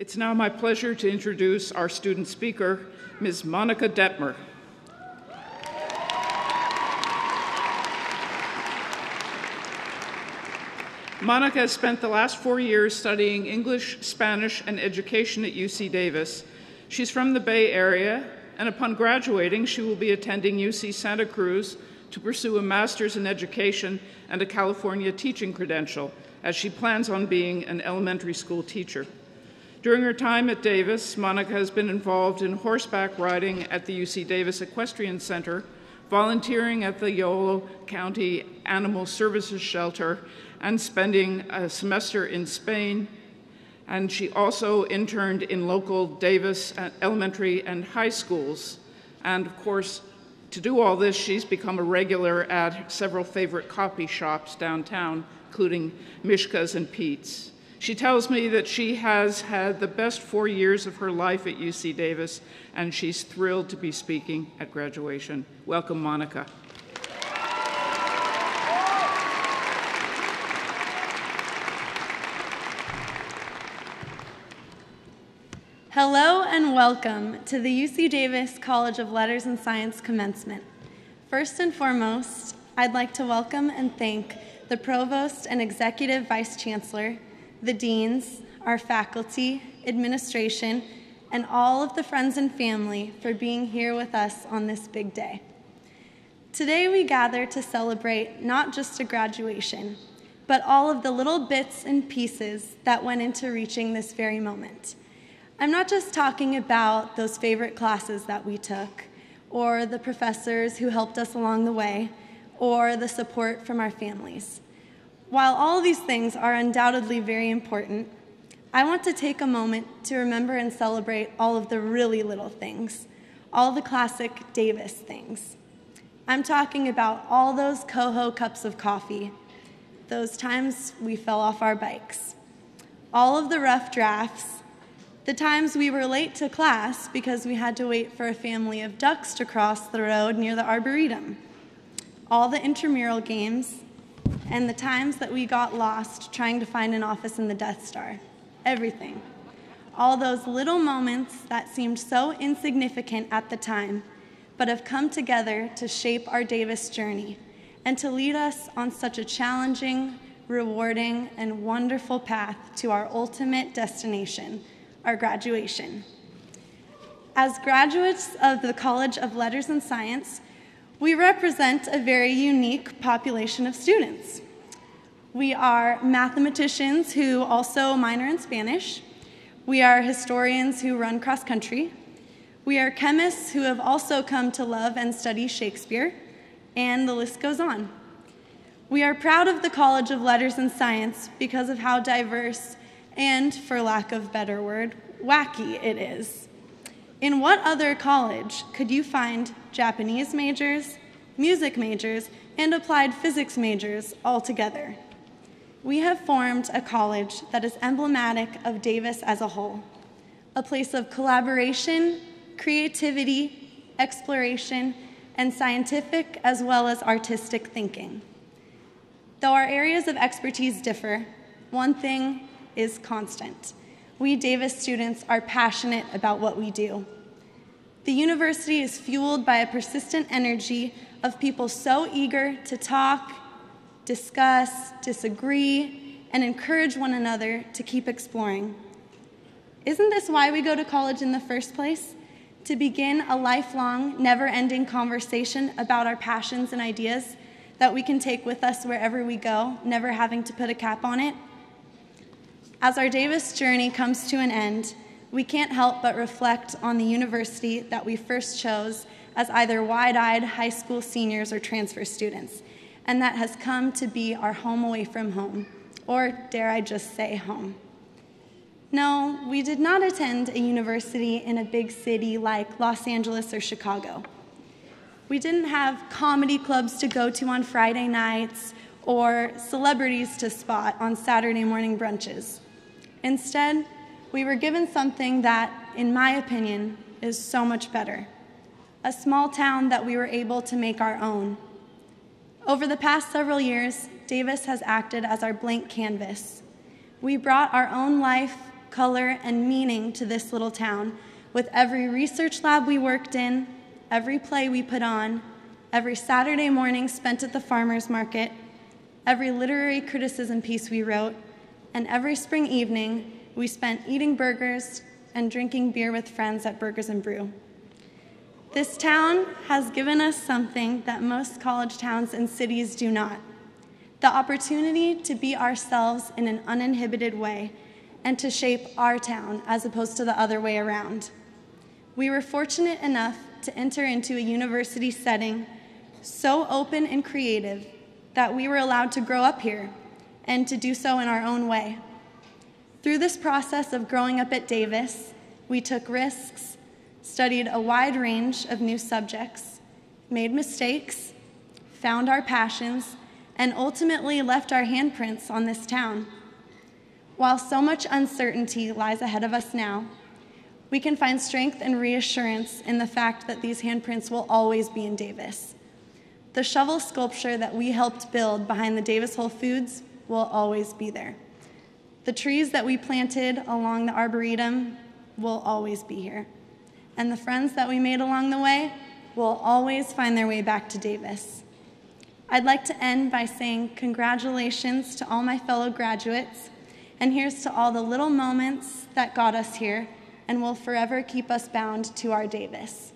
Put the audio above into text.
It's now my pleasure to introduce our student speaker, Ms. Monica Detmer. Monica has spent the last four years studying English, Spanish, and education at UC Davis. She's from the Bay Area, and upon graduating, she will be attending UC Santa Cruz to pursue a master's in education and a California teaching credential, as she plans on being an elementary school teacher. During her time at Davis, Monica has been involved in horseback riding at the UC Davis Equestrian Center, volunteering at the Yolo County Animal Services Shelter, and spending a semester in Spain. And she also interned in local Davis elementary and high schools. And of course, to do all this, she's become a regular at several favorite coffee shops downtown, including Mishka's and Pete's. She tells me that she has had the best four years of her life at UC Davis, and she's thrilled to be speaking at graduation. Welcome, Monica. Hello and welcome to the UC Davis College of Letters and Science commencement. First and foremost, I'd like to welcome and thank the Provost and Executive Vice Chancellor, the Deans, our faculty, administration, and all of the friends and family for being here with us on this big day. Today we gather to celebrate not just a graduation, but all of the little bits and pieces that went into reaching this very moment. I'm not just talking about those favorite classes that we took, or the professors who helped us along the way, or the support from our families. While all these things are undoubtedly very important, I want to take a moment to remember and celebrate all of the really little things, all the classic Davis things. I'm talking about all those coho cups of coffee, those times we fell off our bikes, all of the rough drafts the times we were late to class because we had to wait for a family of ducks to cross the road near the Arboretum. All the intramural games, and the times that we got lost trying to find an office in the Death Star. Everything. All those little moments that seemed so insignificant at the time, but have come together to shape our Davis journey and to lead us on such a challenging, rewarding, and wonderful path to our ultimate destination our graduation. As graduates of the College of Letters and Science, we represent a very unique population of students. We are mathematicians who also minor in Spanish. We are historians who run cross country. We are chemists who have also come to love and study Shakespeare, and the list goes on. We are proud of the College of Letters and Science because of how diverse and, for lack of better word, wacky it is. In what other college could you find Japanese majors, music majors, and applied physics majors all together? We have formed a college that is emblematic of Davis as a whole, a place of collaboration, creativity, exploration, and scientific as well as artistic thinking. Though our areas of expertise differ, one thing is constant. We Davis students are passionate about what we do. The university is fueled by a persistent energy of people so eager to talk, discuss, disagree, and encourage one another to keep exploring. Isn't this why we go to college in the first place? To begin a lifelong, never ending conversation about our passions and ideas that we can take with us wherever we go, never having to put a cap on it? As our Davis journey comes to an end, we can't help but reflect on the university that we first chose as either wide eyed high school seniors or transfer students, and that has come to be our home away from home, or dare I just say, home. No, we did not attend a university in a big city like Los Angeles or Chicago. We didn't have comedy clubs to go to on Friday nights or celebrities to spot on Saturday morning brunches. Instead, we were given something that, in my opinion, is so much better a small town that we were able to make our own. Over the past several years, Davis has acted as our blank canvas. We brought our own life, color, and meaning to this little town with every research lab we worked in, every play we put on, every Saturday morning spent at the farmer's market, every literary criticism piece we wrote, and every spring evening we spent eating burgers and drinking beer with friends at Burgers and Brew. This town has given us something that most college towns and cities do not the opportunity to be ourselves in an uninhibited way and to shape our town as opposed to the other way around. We were fortunate enough to enter into a university setting so open and creative that we were allowed to grow up here and to do so in our own way. Through this process of growing up at Davis, we took risks, studied a wide range of new subjects, made mistakes, found our passions, and ultimately left our handprints on this town. While so much uncertainty lies ahead of us now, we can find strength and reassurance in the fact that these handprints will always be in Davis. The shovel sculpture that we helped build behind the Davis Whole Foods will always be there. The trees that we planted along the Arboretum will always be here. And the friends that we made along the way will always find their way back to Davis. I'd like to end by saying congratulations to all my fellow graduates, and here's to all the little moments that got us here and will forever keep us bound to our Davis.